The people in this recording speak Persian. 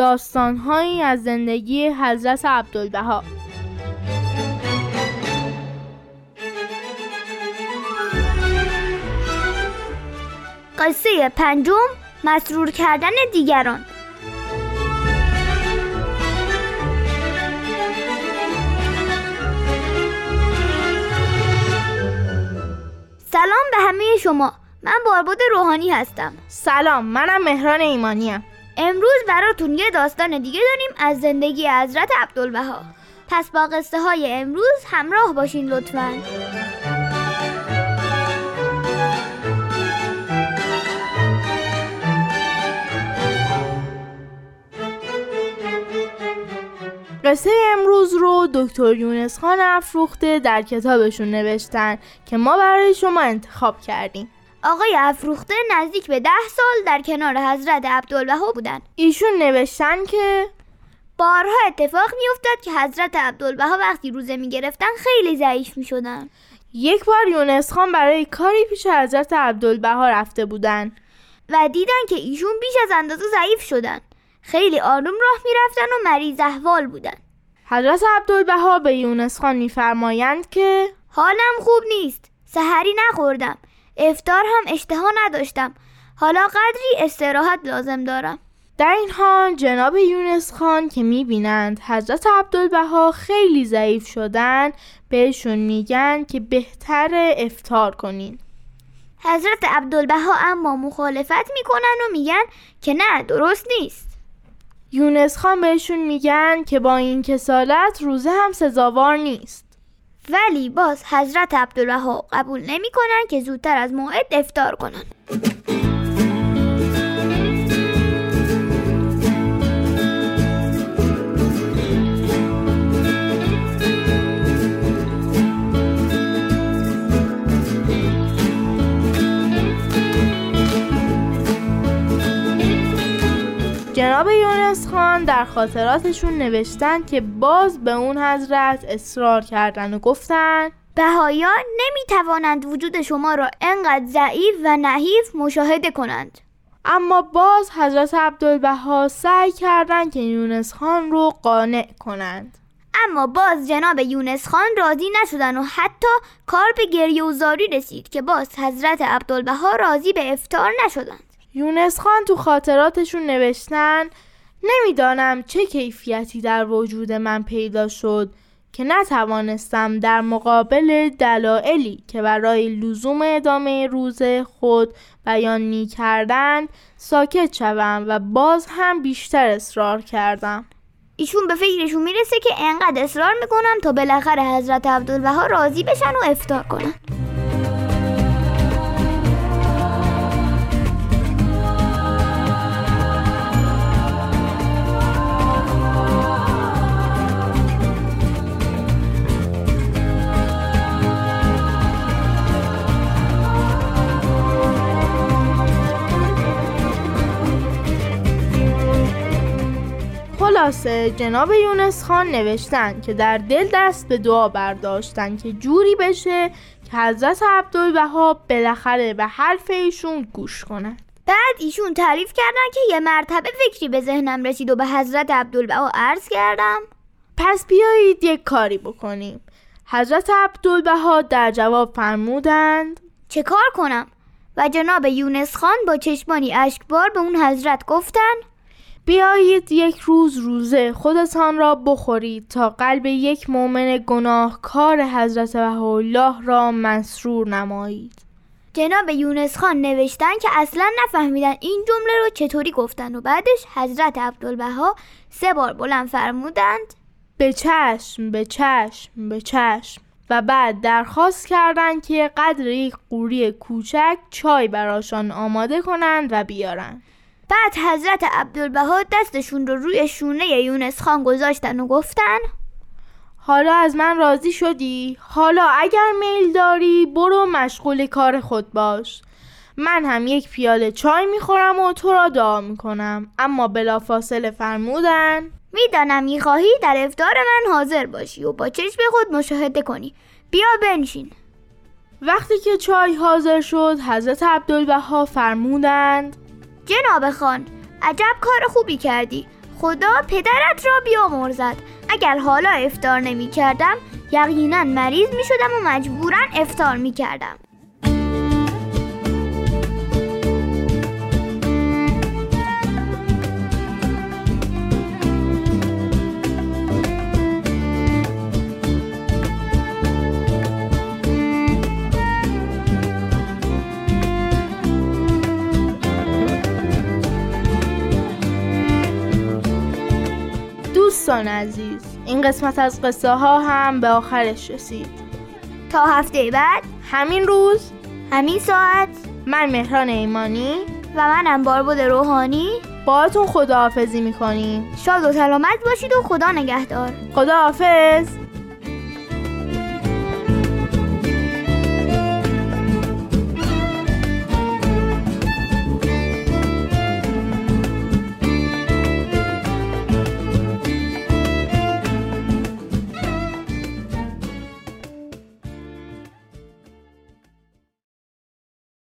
داستانهایی از زندگی حضرت عبدالبها. قصه پنجم مسرور کردن دیگران. سلام به همه شما. من بارباد روحانی هستم. سلام منم مهران ایمانیم. امروز براتون یه داستان دیگه داریم از زندگی حضرت عبدالبها. پس با قصه های امروز همراه باشین لطفاً. قصه امروز رو دکتر یونس خان افروخته در کتابشون نوشتن که ما برای شما انتخاب کردیم. آقای افروخته نزدیک به ده سال در کنار حضرت عبدالبها بودن ایشون نوشتن که بارها اتفاق میافتاد که حضرت عبدالبها وقتی روزه می‌گرفتن خیلی ضعیف می‌شدن. یک بار یونس خان برای کاری پیش حضرت عبدالبها رفته بودن و دیدن که ایشون بیش از اندازه ضعیف شدن. خیلی آروم راه می‌رفتن و مریض احوال بودن. حضرت عبدالبها به یونس خان میفرمایند که حالم خوب نیست. سحری نخوردم. افتار هم اشتها نداشتم. حالا قدری استراحت لازم دارم. در این حال جناب یونس خان که می‌بینند حضرت عبدالبها خیلی ضعیف شدن بهشون میگن که بهتر افتار کنین. حضرت عبدالبها اما مخالفت می‌کنن و میگن که نه درست نیست. یونس خان بهشون میگن که با این کسالت روزه هم سزاوار نیست. ولی باز حضرت عبدالبها قبول نمی‌کنن که زودتر از موعد افتار کنن. جناب یونس خان در خاطراتشون نوشتن که باز به اون حضرت اصرار کردن و گفتن بهایان نمی توانند وجود شما را انقدر ضعیف و نحیف مشاهده کنند. اما باز حضرت عبدالبها سعی کردند که یونس خان رو قانع کنند. اما باز جناب یونس خان راضی نشدن و حتی کار به گریه و زاری رسید که باز حضرت عبدالبها راضی به افتار نشدند. یونس خان تو خاطراتشون نوشتن نمی‌دانم چه کیفیتی در وجود من پیدا شد که نتوانستم در مقابل دلایلی که برای لزوم ادامه روز خود بیان می کردن ساکت شوم و باز هم بیشتر اصرار کردم. ایشون به فکرشون می‌رسه که انقدر اصرار می‌کنن تا بالاخره حضرت عبدالبها راضی بشن و افتار کنن. خلاصه جناب یونس خان نوشتن که در دل دست به دعا برداشتن که جوری بشه که حضرت عبدالبها بالاخره به حرف ایشون گوش کنن بعد ایشون تعریف کردن که یه مرتبه فکری به ذهنم رسید و به حضرت عبدالبها عرض کردم. پس بیایید یک کاری بکنیم. حضرت عبدالبها در جواب فرمودند. چه کار کنم؟ و جناب یونس خان با چشمانی اشکبار به اون حضرت گفتن بیایید یک روز روزه خودتان را بخورید تا قلب یک مؤمن گناهکار حضرت بهاءالله را مسرور نمایید. جناب یونس خان نوشتن که اصلا نفهمیدن این جمله رو چطوری گفتن و بعدش حضرت عبدالبها سه بار بلند فرمودند. به چشم به چشم به چشم. و بعد درخواست کردند که قدر یک قوری کوچک چای براشان آماده کنند و بیارن بعد حضرت عبدالبها دستشون رو روی شونه یونس خان گذاشتن و گفتن حالا از من راضی شدی؟ حالا اگر میل داری برو مشغول کار خود باش. من هم یک پیاله چای می‌خورم و تو را دعا می‌کنم. اما بلافاصله فرمودن می‌دانم می‌خواهی در افتار من حاضر باشی و با چشم خود مشاهده کنی. بیا بنشین. وقتی که چای حاضر شد حضرت عبدالبها فرمودند جناب خان عجب کار خوبی کردی. خدا پدرت را بیامرزد. اگر حالا افتار نمی کردم یقینا مریض می شدم و مجبورا افتار می کردم دوستان عزیز این قسمت از قصه ها هم به آخرش رسید. تا هفته بعد همین روز همین ساعت من مهران ایمانی و منم باربود روحانی. باهاتون خداحافظی می‌کنیم. شاد و سلامت باشید و خدا نگهدار. خداحافظ.